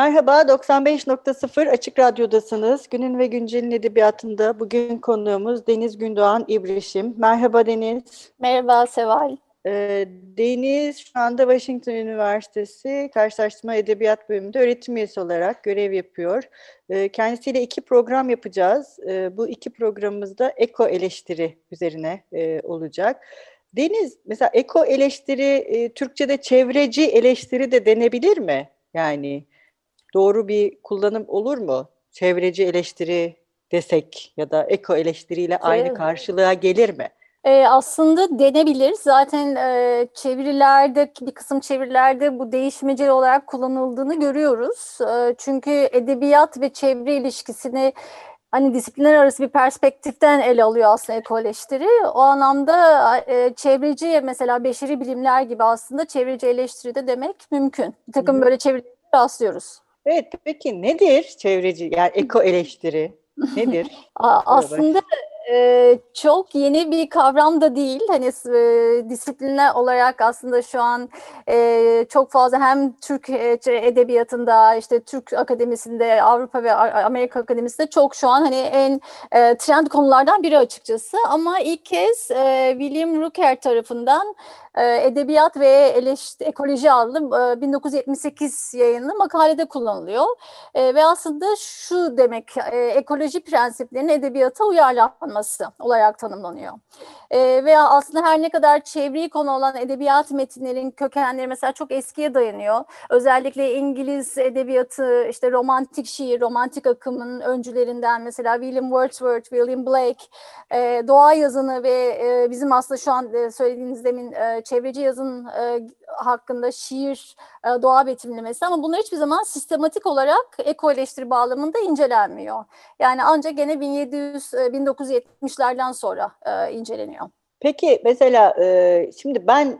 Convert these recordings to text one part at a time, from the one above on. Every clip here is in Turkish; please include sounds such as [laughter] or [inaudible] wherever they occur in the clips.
Merhaba, 95.0 Açık Radyo'dasınız. Günün ve Güncel'in edebiyatında bugün konuğumuz Deniz Gündoğan İbrişim. Merhaba Deniz. Merhaba Seval. Ee, Deniz şu anda Washington Üniversitesi Karşılaştırma Edebiyat Bölümünde öğretim üyesi olarak görev yapıyor. Ee, kendisiyle iki program yapacağız. Ee, bu iki programımızda eko eleştiri üzerine e, olacak. Deniz, mesela eko eleştiri, e, Türkçe'de çevreci eleştiri de denebilir mi? Yani doğru bir kullanım olur mu? Çevreci eleştiri desek ya da eko eleştiriyle aynı karşılığa gelir mi? E, aslında denebilir. Zaten e, çevirilerde, bir kısım çevirilerde bu değişmecel olarak kullanıldığını görüyoruz. E, çünkü edebiyat ve çevre ilişkisini hani disiplinler arası bir perspektiften ele alıyor aslında ekoleştiri. O anlamda e, çevreci mesela beşeri bilimler gibi aslında çevreci eleştiri de demek mümkün. Bir takım Hı. böyle çevirileri rastlıyoruz. Evet peki nedir çevreci yani eko [laughs] eleştiri nedir? Aslında e, çok yeni bir kavram da değil. Hani e, disiplinler olarak aslında şu an e, çok fazla hem Türk e, edebiyatında, işte Türk akademisinde, Avrupa ve Amerika akademisinde çok şu an hani en e, trend konulardan biri açıkçası. Ama ilk kez e, William Rooker tarafından Edebiyat ve Eleştiri, Ekoloji adlı e, 1978 yayınlı makalede kullanılıyor. E, ve aslında şu demek e, ekoloji prensiplerinin edebiyata uyarlanması olarak tanımlanıyor. Veya aslında her ne kadar çevreyi konu olan edebiyat metinlerin kökenleri mesela çok eskiye dayanıyor. Özellikle İngiliz edebiyatı, işte romantik şiir, romantik akımın öncülerinden mesela William Wordsworth, William Blake, e, doğa yazını ve e, bizim aslında şu an söylediğiniz demin çevreci yazın e, hakkında şiir, e, doğa betimlemesi ama bunlar hiçbir zaman sistematik olarak eko eleştiri bağlamında incelenmiyor. Yani ancak gene 1700 e, 1970'lerden sonra inceleniyor. Peki mesela şimdi ben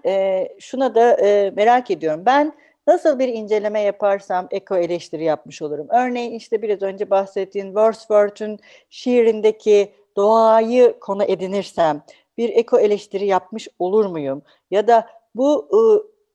şuna da merak ediyorum. Ben nasıl bir inceleme yaparsam eko eleştiri yapmış olurum. Örneğin işte biraz önce bahsettiğin Wordsworth'un şiirindeki doğayı konu edinirsem bir eko eleştiri yapmış olur muyum? Ya da bu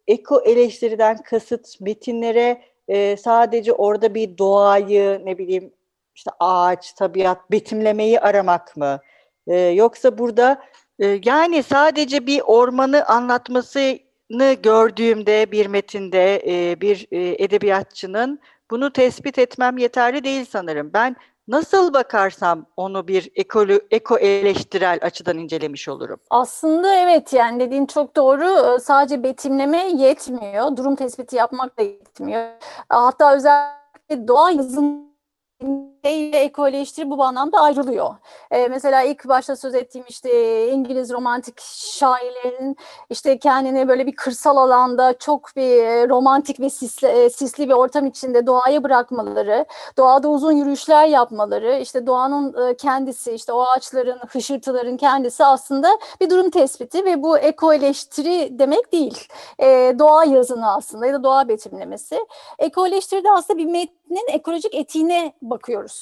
e, eko eleştiriden kasıt metinlere e, sadece orada bir doğayı ne bileyim işte ağaç, tabiat, betimlemeyi aramak mı? E, yoksa burada e, yani sadece bir ormanı anlatmasını gördüğümde bir metinde e, bir e, edebiyatçının bunu tespit etmem yeterli değil sanırım. Ben nasıl bakarsam onu bir ekolo, eko eleştirel açıdan incelemiş olurum. Aslında evet yani dediğin çok doğru. Sadece betimleme yetmiyor. Durum tespiti yapmak da yetmiyor. Hatta özellikle doğa yazın ile ekoleştiri bu anlamda ayrılıyor. Ee, mesela ilk başta söz ettiğim işte İngiliz romantik şairlerin işte kendini böyle bir kırsal alanda çok bir e, romantik ve sisli, e, sisli bir ortam içinde doğaya bırakmaları, doğada uzun yürüyüşler yapmaları, işte doğanın e, kendisi, işte o ağaçların, hışırtıların kendisi aslında bir durum tespiti ve bu ekoleştiri demek değil. E, doğa yazını aslında ya da doğa betimlemesi. Ekoleştiride aslında bir metnin ekolojik etiğine bakıyoruz.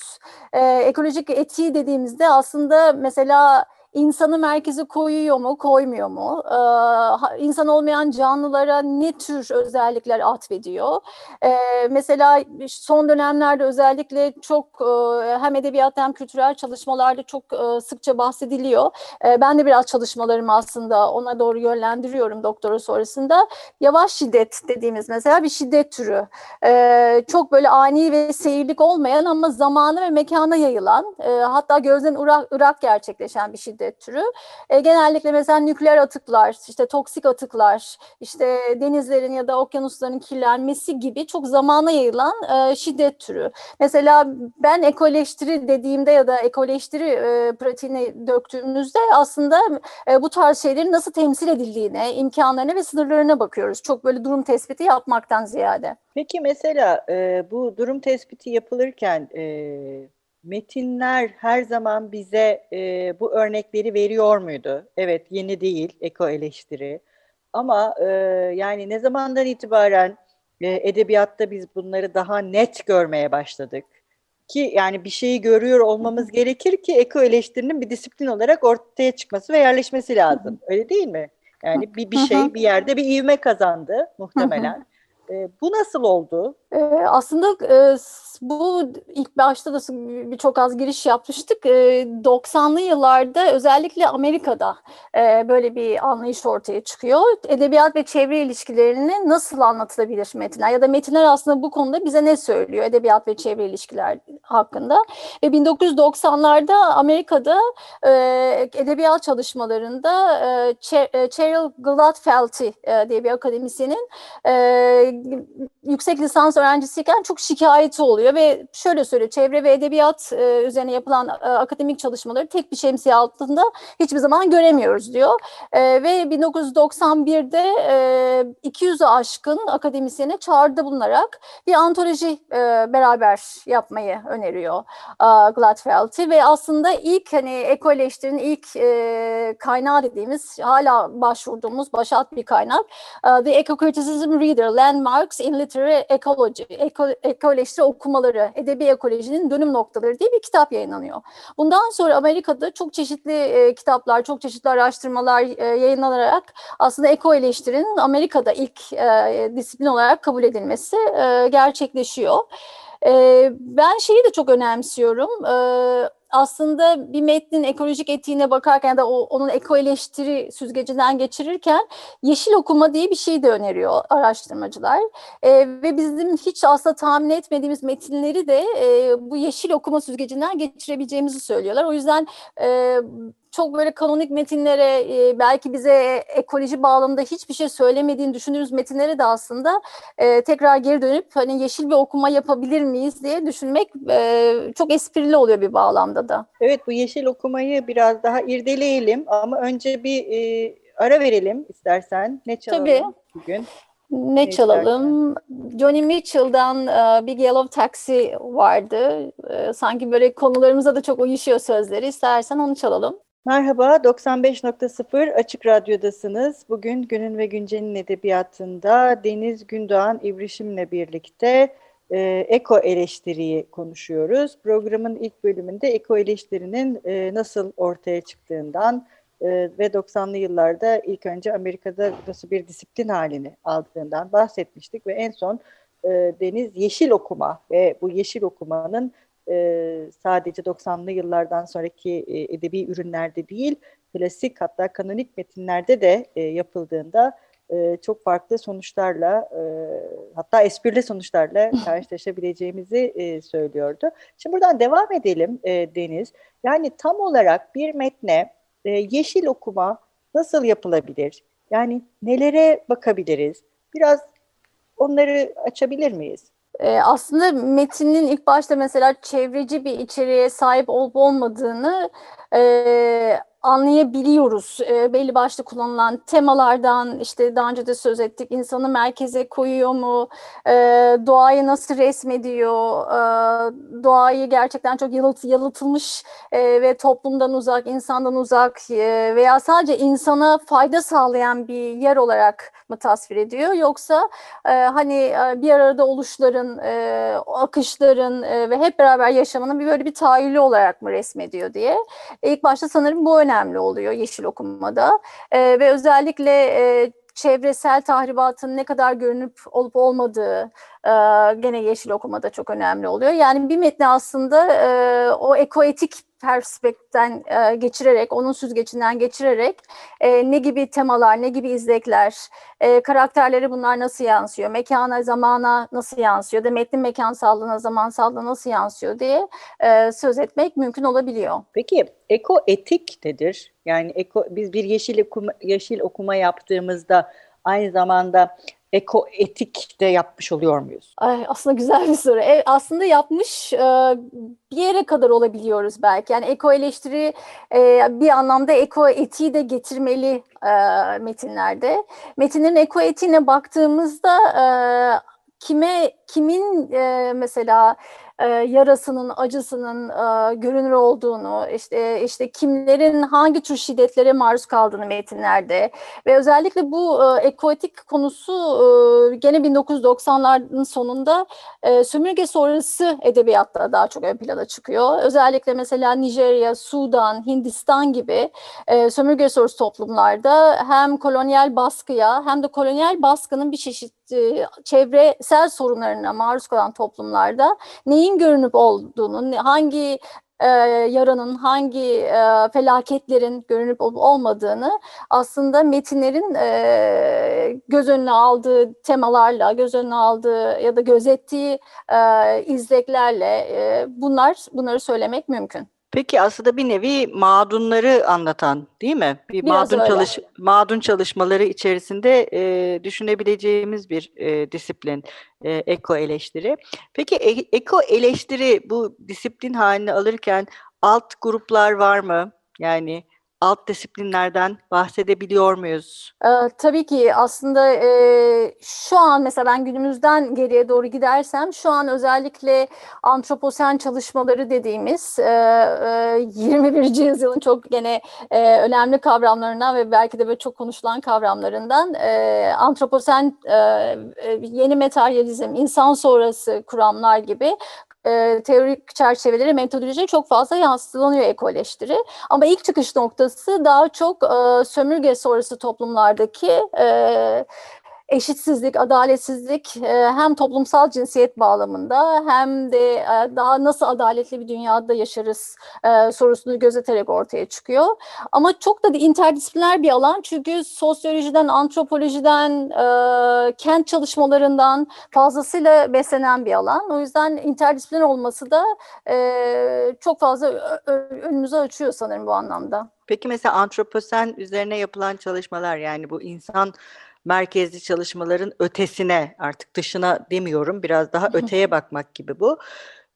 Ee, ekolojik etiği dediğimizde aslında mesela insanı merkeze koyuyor mu, koymuyor mu? Ee, insan olmayan canlılara ne tür özellikler atfediyor? Ee, mesela son dönemlerde özellikle çok e, hem edebiyat hem kültürel çalışmalarda çok e, sıkça bahsediliyor. E, ben de biraz çalışmalarımı aslında ona doğru yönlendiriyorum doktora sonrasında. Yavaş şiddet dediğimiz mesela bir şiddet türü. E, çok böyle ani ve seyirlik olmayan ama zamanı ve mekana yayılan, e, hatta gözden ırak, ırak gerçekleşen bir şiddet şiddet türü. E, genellikle mesela nükleer atıklar, işte toksik atıklar, işte denizlerin ya da okyanusların kirlenmesi gibi çok zamana yayılan e, şiddet türü. Mesela ben ekoleştiri dediğimde ya da ekoleştiri e, pratiğine döktüğümüzde aslında e, bu tarz şeylerin nasıl temsil edildiğine, imkanlarına ve sınırlarına bakıyoruz. Çok böyle durum tespiti yapmaktan ziyade. Peki mesela e, bu durum tespiti yapılırken e, metinler her zaman bize e, bu örnekleri veriyor muydu? Evet, yeni değil eko eleştiri. Ama e, yani ne zamandan itibaren e, edebiyatta biz bunları daha net görmeye başladık? Ki yani bir şeyi görüyor olmamız gerekir ki eko eleştirinin bir disiplin olarak ortaya çıkması ve yerleşmesi lazım. Öyle değil mi? Yani bir, bir şey bir yerde bir ivme kazandı muhtemelen. E, bu nasıl oldu? E, aslında e, bu ilk başta da birçok az giriş yapmıştık. E, 90'lı yıllarda özellikle Amerika'da e, böyle bir anlayış ortaya çıkıyor. Edebiyat ve çevre ilişkilerini nasıl anlatılabilir metinler ya da metinler aslında bu konuda bize ne söylüyor edebiyat ve çevre ilişkiler hakkında. Ve 1990'larda Amerika'da e, edebiyat çalışmalarında e, Cheryl Gladfelty e, diye bir akademisyenin e, yüksek lisans öğrencisiyken çok şikayeti oluyor ve şöyle söylüyor çevre ve edebiyat e, üzerine yapılan e, akademik çalışmaları tek bir şemsiye altında hiçbir zaman göremiyoruz diyor. E, ve 1991'de e, 200'ü aşkın akademisyene çağrıda bulunarak bir antoloji e, beraber yapmayı öneriyor e, Gladfeld'i ve aslında ilk hani ekoleştirinin ilk e, kaynağı dediğimiz hala başvurduğumuz başat bir kaynak uh, The Eco Criticism Reader Landmarks in Literary Ecology eko, ekoleştiri okumaları edebi ekolojinin dönüm noktaları diye bir kitap yayınlanıyor. Bundan sonra Amerika'da çok çeşitli e, kitaplar çok çeşitli araştırmalar e, yayınlanarak aslında eko Amerika'da ilk e, disiplin olarak kabul edilmesi e, gerçekleşiyor. E, ben şeyi de çok önemsiyorum. E, aslında bir metnin ekolojik etiğine bakarken ya da o, onun eko eleştiri süzgecinden geçirirken yeşil okuma diye bir şey de öneriyor araştırmacılar. E, ve bizim hiç aslında tahmin etmediğimiz metinleri de e, bu yeşil okuma süzgecinden geçirebileceğimizi söylüyorlar. O yüzden e, çok böyle kanonik metinlere e, belki bize ekoloji bağlamında hiçbir şey söylemediğini düşündüğümüz metinlere de aslında e, tekrar geri dönüp hani yeşil bir okuma yapabilir miyiz diye düşünmek e, çok esprili oluyor bir bağlamda da. Evet bu yeşil okumayı biraz daha irdeleyelim ama önce bir e, ara verelim istersen. Ne çalalım Tabii. bugün? Ne, ne çalalım? Johnny Mitchell'dan uh, Big Yellow Taxi vardı. Uh, sanki böyle konularımıza da çok uyuşuyor sözleri. İstersen onu çalalım. Merhaba, 95.0 Açık Radyo'dasınız. Bugün Günün ve Güncel'in edebiyatında Deniz Gündoğan İbrişim'le birlikte e, eko eleştiriyi konuşuyoruz. Programın ilk bölümünde eko eleştirinin e, nasıl ortaya çıktığından e, ve 90'lı yıllarda ilk önce Amerika'da nasıl bir disiplin halini aldığından bahsetmiştik ve en son e, Deniz yeşil okuma ve bu yeşil okumanın e, sadece 90'lı yıllardan sonraki e, edebi ürünlerde değil, klasik hatta kanonik metinlerde de e, yapıldığında e, çok farklı sonuçlarla e, hatta esprili sonuçlarla [laughs] karşılaşabileceğimizi e, söylüyordu. Şimdi buradan devam edelim e, Deniz. Yani tam olarak bir metne e, yeşil okuma nasıl yapılabilir? Yani nelere bakabiliriz? Biraz onları açabilir miyiz? Ee, aslında metinin ilk başta mesela çevreci bir içeriğe sahip olup olmadığını e, anlayabiliyoruz. E, belli başlı kullanılan temalardan işte daha önce de söz ettik. insanı merkeze koyuyor mu? E, doğayı nasıl resmediyor? E, doğayı gerçekten çok yalıt, yalıtılmış e, ve toplumdan uzak, insandan uzak e, veya sadece insana fayda sağlayan bir yer olarak mı tasvir ediyor? Yoksa e, hani e, bir arada oluşların, e, akışların e, ve hep beraber yaşamanın bir böyle bir tahayyülü olarak mı resmediyor diye. E, ilk başta sanırım bu önemli oluyor yeşil okumada e, ve özellikle e, çevresel tahribatın ne kadar görünüp olup olmadığı e, gene yeşil okumada çok önemli oluyor. Yani bir metni aslında e, o ekoetik perspektiften e, geçirerek, onun süzgecinden geçirerek e, ne gibi temalar, ne gibi izlekler, e, karakterleri bunlar nasıl yansıyor, mekana, zamana nasıl yansıyor, da metnin mekansallığına, zamansallığına nasıl yansıyor diye e, söz etmek mümkün olabiliyor. Peki eko etik nedir? Yani eko, biz bir yeşil okuma, yeşil okuma yaptığımızda aynı zamanda eko etik de yapmış oluyor muyuz? Ay, aslında güzel bir soru. E, aslında yapmış e, bir yere kadar olabiliyoruz belki. Yani eko eleştiri e, bir anlamda eko etiği de getirmeli e, metinlerde. Metinlerin eko etiğine baktığımızda e, kime kimin e, mesela e, yarasının, acısının e, görünür olduğunu, işte işte kimlerin hangi tür şiddetlere maruz kaldığını metinlerde ve özellikle bu e, ekoetik konusu e, gene 1990'ların sonunda e, sömürge sonrası edebiyatta daha çok ön plana çıkıyor. Özellikle mesela Nijerya, Sudan, Hindistan gibi e, sömürge sonrası toplumlarda hem kolonyal baskıya hem de kolonyal baskının bir çeşit e, çevresel sorunlarına maruz kalan toplumlarda neyin görünüp olduğunu, hangi e, yaranın, hangi e, felaketlerin görünüp olmadığını aslında metinlerin e, göz önüne aldığı temalarla, göz önüne aldığı ya da gözettiği e, izleklerle e, bunlar bunları söylemek mümkün. Peki aslında bir nevi mağdunları anlatan değil mi? Bir Biraz mağdun öyle. çalış mağdun çalışmaları içerisinde e, düşünebileceğimiz bir e, disiplin e, eko eleştiri. Peki e- eko eleştiri bu disiplin halini alırken alt gruplar var mı? Yani alt disiplinlerden bahsedebiliyor muyuz? Ee, tabii ki aslında e, şu an mesela ben günümüzden geriye doğru gidersem şu an özellikle antroposen çalışmaları dediğimiz e, e, 21. yüzyılın çok gene e, önemli kavramlarından ve belki de böyle çok konuşulan kavramlarından e, antroposen e, e, yeni materyalizm, insan sonrası kuramlar gibi e, teorik çerçeveleri, metodoloji çok fazla yansıtılıyor ekoleştiri. Ama ilk çıkış noktası daha çok e, sömürge sonrası toplumlardaki e, eşitsizlik, adaletsizlik e, hem toplumsal cinsiyet bağlamında hem de e, daha nasıl adaletli bir dünyada yaşarız e, sorusunu gözeterek ortaya çıkıyor. Ama çok da interdisipliner bir alan çünkü sosyolojiden, antropolojiden, kent çalışmalarından fazlasıyla beslenen bir alan. O yüzden interdisipliner olması da çok fazla ö- ö- önümüzü açıyor sanırım bu anlamda. Peki mesela antroposen üzerine yapılan çalışmalar yani bu insan merkezli çalışmaların ötesine artık dışına demiyorum biraz daha öteye bakmak gibi bu.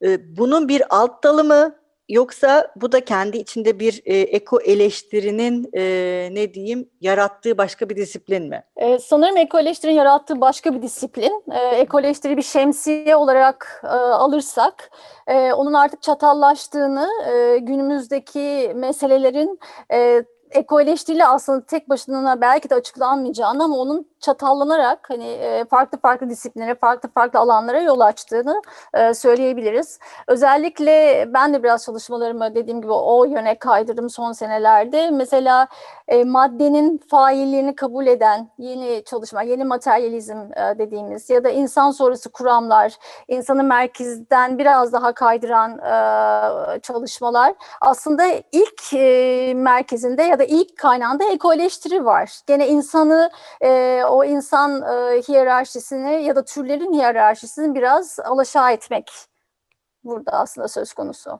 Ee, Bunun bir alt dalı mı yoksa bu da kendi içinde bir e, eko eleştirinin e, ne diyeyim yarattığı başka bir disiplin mi? Ee, sanırım ekoleştirin yarattığı başka bir disiplin. Ee, ekoleştiri bir şemsiye olarak e, alırsak, e, onun artık çatallaştığını, e, günümüzdeki meselelerin e, ekoleştiriyle aslında tek başına belki de açıklanmayacağını ama onun çatallanarak hani e, farklı farklı disiplinlere, farklı farklı alanlara yol açtığını e, söyleyebiliriz. Özellikle ben de biraz çalışmalarımı dediğim gibi o yöne kaydırdım son senelerde. Mesela e, maddenin failliğini kabul eden yeni çalışma, yeni materyalizm dediğimiz ya da insan sonrası kuramlar, insanı merkezden biraz daha kaydıran çalışmalar aslında ilk merkezinde ya da ilk kaynağında ekoleştiri var. Gene insanı e, o insan e, hiyerarşisini ya da türlerin hiyerarşisini biraz alaşağı etmek burada aslında söz konusu.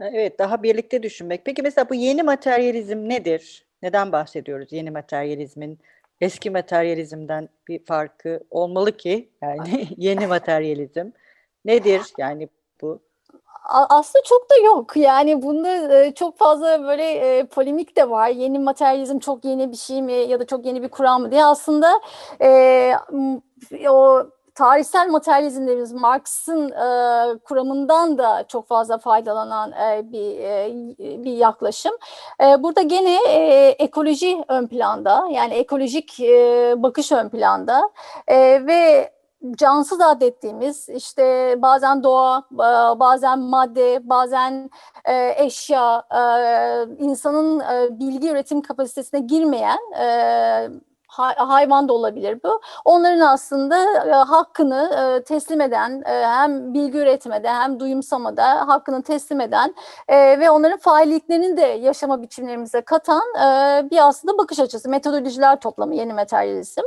Evet, daha birlikte düşünmek. Peki mesela bu yeni materyalizm nedir? Neden bahsediyoruz yeni materyalizmin? Eski materyalizmden bir farkı olmalı ki yani [laughs] yeni materyalizm nedir yani bu? Aslında çok da yok. Yani bunda e, çok fazla böyle e, polemik de var. Yeni materyalizm çok yeni bir şey mi ya da çok yeni bir kuram mı diye. Aslında e, o tarihsel materyalizm dediğimiz Marx'ın e, kuramından da çok fazla faydalanan e, bir e, bir yaklaşım. E, burada gene e, ekoloji ön planda. Yani ekolojik e, bakış ön planda. E, ve cansız adettiğimiz işte bazen doğa, bazen madde, bazen e, eşya, e, insanın e, bilgi üretim kapasitesine girmeyen hayvan da olabilir bu. Onların aslında hakkını teslim eden, hem bilgi üretmede hem duyumsamada hakkını teslim eden ve onların failliklerini de yaşama biçimlerimize katan bir aslında bakış açısı, metodolojiler toplamı yeni materyalizm.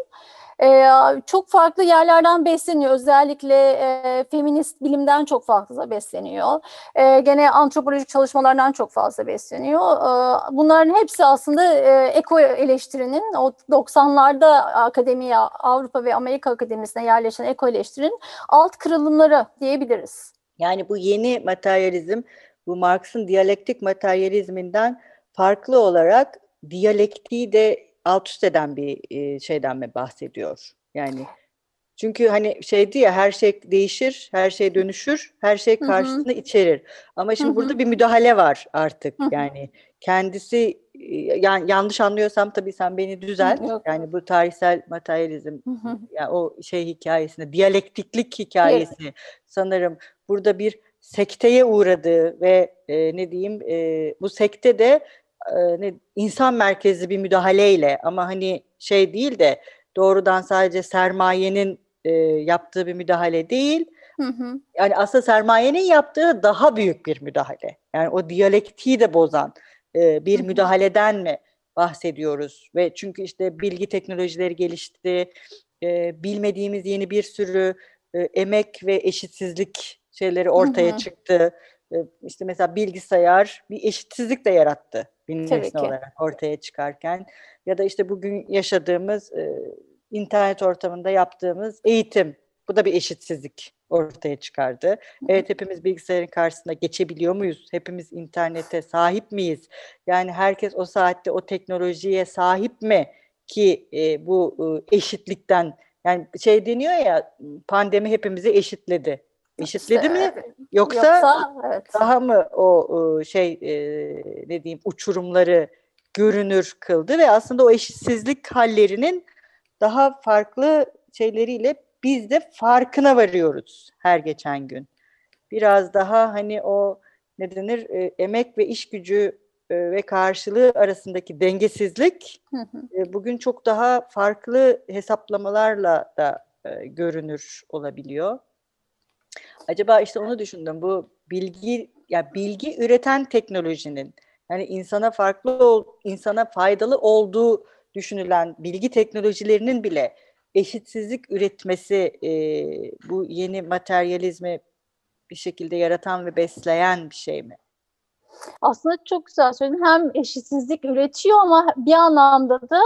E, çok farklı yerlerden besleniyor. Özellikle e, feminist bilimden çok fazla besleniyor. E, gene antropolojik çalışmalardan çok fazla besleniyor. E, bunların hepsi aslında e, eko eleştirinin o 90'larda akademiye, Avrupa ve Amerika akademisine yerleşen eko eleştirinin alt kırılımları diyebiliriz. Yani bu yeni materyalizm, bu Marx'ın diyalektik materyalizminden farklı olarak diyalektiği de alt üst eden bir e, şeyden mi bahsediyor? Yani çünkü hani şeydi ya her şey değişir, her şey dönüşür, her şey karşısında içerir. Ama şimdi hı hı. burada bir müdahale var artık. Hı hı. Yani kendisi yani yanlış anlıyorsam tabii sen beni düzelt. Yok. Yani bu tarihsel materyalizm hı. yani o şey hikayesinde diyalektiklik hikayesi evet. sanırım burada bir sekteye uğradığı ve e, ne diyeyim e, bu sekte de ne insan merkezli bir müdahaleyle ama hani şey değil de doğrudan sadece sermayenin e, yaptığı bir müdahale değil. Hı hı. Yani aslında sermayenin yaptığı daha büyük bir müdahale. Yani o diyalektiği de bozan e, bir hı hı. müdahaleden mi bahsediyoruz? Ve çünkü işte bilgi teknolojileri gelişti, e, bilmediğimiz yeni bir sürü e, emek ve eşitsizlik şeyleri ortaya hı hı. çıktı. E, işte mesela bilgisayar bir eşitsizlik de yarattı nesne olarak ortaya çıkarken ya da işte bugün yaşadığımız e, internet ortamında yaptığımız eğitim bu da bir eşitsizlik ortaya çıkardı. Evet hepimiz bilgisayarın karşısında geçebiliyor muyuz? Hepimiz internete sahip miyiz? Yani herkes o saatte o teknolojiye sahip mi ki e, bu e, eşitlikten yani şey deniyor ya pandemi hepimizi eşitledi. Eşitledi mi? Yoksa, Yoksa evet. daha mı o şey e, ne diyeyim uçurumları görünür kıldı ve aslında o eşitsizlik hallerinin daha farklı şeyleriyle biz de farkına varıyoruz her geçen gün. Biraz daha hani o ne denir e, emek ve iş gücü e, ve karşılığı arasındaki dengesizlik e, bugün çok daha farklı hesaplamalarla da e, görünür olabiliyor. Acaba işte onu düşündüm. Bu bilgi ya bilgi üreten teknolojinin yani insana farklı insana faydalı olduğu düşünülen bilgi teknolojilerinin bile eşitsizlik üretmesi e, bu yeni materyalizmi bir şekilde yaratan ve besleyen bir şey mi? Aslında çok güzel söyledin. Hem eşitsizlik üretiyor ama bir anlamda da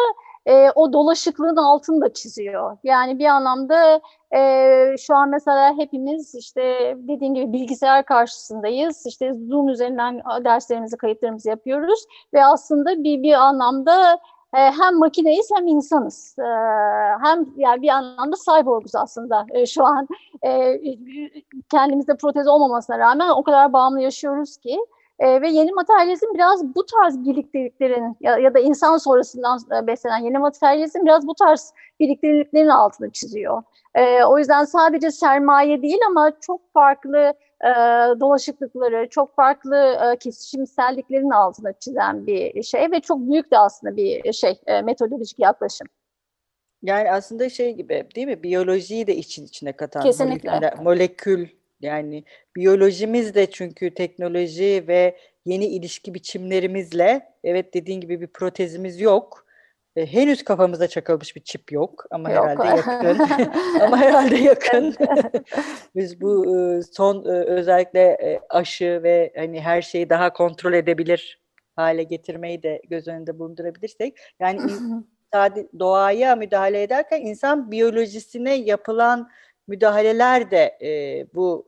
e, o dolaşıklığın altını da çiziyor. Yani bir anlamda e, şu an mesela hepimiz işte dediğim gibi bilgisayar karşısındayız. İşte Zoom üzerinden derslerimizi, kayıtlarımızı yapıyoruz ve aslında bir bir anlamda e, hem makineyiz hem insanız. E, hem yani bir anlamda cyborguz aslında e, şu an. E, kendimizde protez olmamasına rağmen o kadar bağımlı yaşıyoruz ki. E, ve yeni materyalizm biraz bu tarz birlikteliklerin ya, ya da insan sonrasından beslenen yeni materyalizm biraz bu tarz birlikteliklerin altını çiziyor. E, o yüzden sadece sermaye değil ama çok farklı e, dolaşıklıkları, çok farklı e, kesişimselliklerin altına çizen bir şey ve çok büyük de aslında bir şey e, metodolojik yaklaşım. Yani aslında şey gibi değil mi? Biyolojiyi de için içine katan Kesinlikle. molekül, molekül yani biyolojimiz de çünkü teknoloji ve yeni ilişki biçimlerimizle evet dediğin gibi bir protezimiz yok. E, henüz kafamıza çakılmış bir çip yok ama yok. herhalde yakın. [laughs] ama herhalde yakın. Biz bu e, son e, özellikle e, aşı ve hani her şeyi daha kontrol edebilir hale getirmeyi de göz önünde bulundurabilirsek yani [laughs] doğaya müdahale ederken insan biyolojisine yapılan müdahaleler de e, bu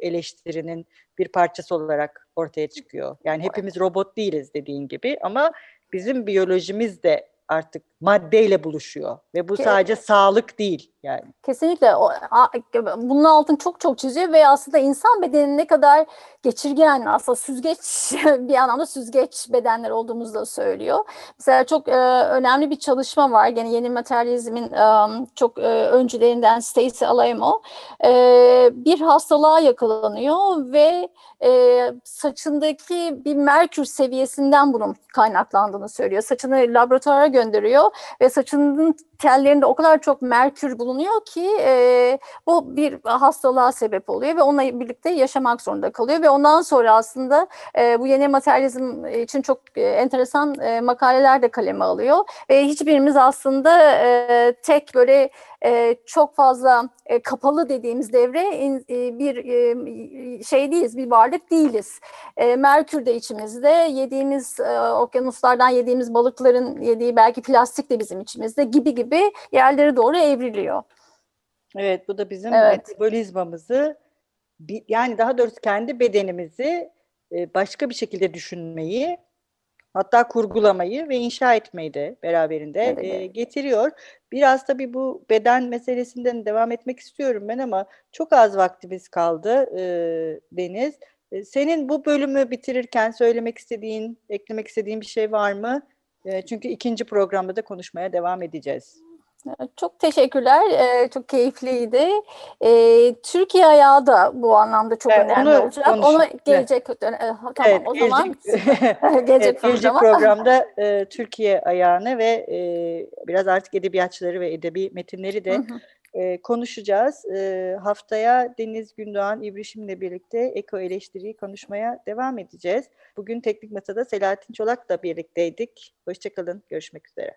e, eleştirinin bir parçası olarak ortaya çıkıyor. Yani hepimiz robot değiliz dediğin gibi ama bizim biyolojimiz de artık maddeyle buluşuyor ve bu sadece sağlık değil. Yani. Kesinlikle o, a- bunun altını çok çok çiziyor ve aslında insan bedeninin ne kadar geçirgen aslında süzgeç [laughs] bir anlamda süzgeç bedenler olduğumuzu da söylüyor. Mesela çok e, önemli bir çalışma var gene yeni materyalizmin e, çok e, öncülerinden Stacy Alaimo e, bir hastalığa yakalanıyor ve e, saçındaki bir merkür seviyesinden bunun kaynaklandığını söylüyor. Saçını laboratuvara gönderiyor ve saçının tellerinde o kadar çok merkür bulunuyor ki e, bu bir hastalığa sebep oluyor ve onunla birlikte yaşamak zorunda kalıyor ve ondan sonra aslında e, bu yeni materyalizm için çok e, enteresan e, makaleler de kaleme alıyor ve hiçbirimiz aslında e, tek böyle e, çok fazla e, kapalı dediğimiz devre e, bir e, şey değiliz, bir varlık değiliz. E, Merkür de içimizde, yediğimiz e, okyanuslardan yediğimiz balıkların yediği belki plastik de bizim içimizde gibi gibi yerlere doğru evriliyor. Evet bu da bizim Evet. metabolizmamızı yani daha doğrusu kendi bedenimizi başka bir şekilde düşünmeyi hatta kurgulamayı ve inşa etmeyi de beraberinde Evet, e, evet. getiriyor. Biraz tabii bu beden meselesinden devam etmek istiyorum ben ama çok az vaktimiz kaldı e, Deniz. E, Senin bu bölümü bitirirken söylemek istediğin, eklemek istediğin bir şey var mı? E, Çünkü ikinci programda da konuşmaya devam edeceğiz. Çok teşekkürler. Ee, çok keyifliydi. Ee, Türkiye ayağı da bu anlamda çok Evet, önemli onu olacak. konuşalım. Onu Evet. gelecek dön- e, tamam Evet, o zaman gelecek- [laughs] gelecek Evet, gelecek programa. programda e, Türkiye ayağını ve e, biraz artık edebiyatçıları ve edebi metinleri de e, konuşacağız. E, haftaya Deniz Gündoğan İbrişim'le birlikte eko eleştiriyi konuşmaya devam edeceğiz. Bugün Teknik Masa'da Selahattin Çolak'la birlikteydik. Hoşçakalın, görüşmek üzere.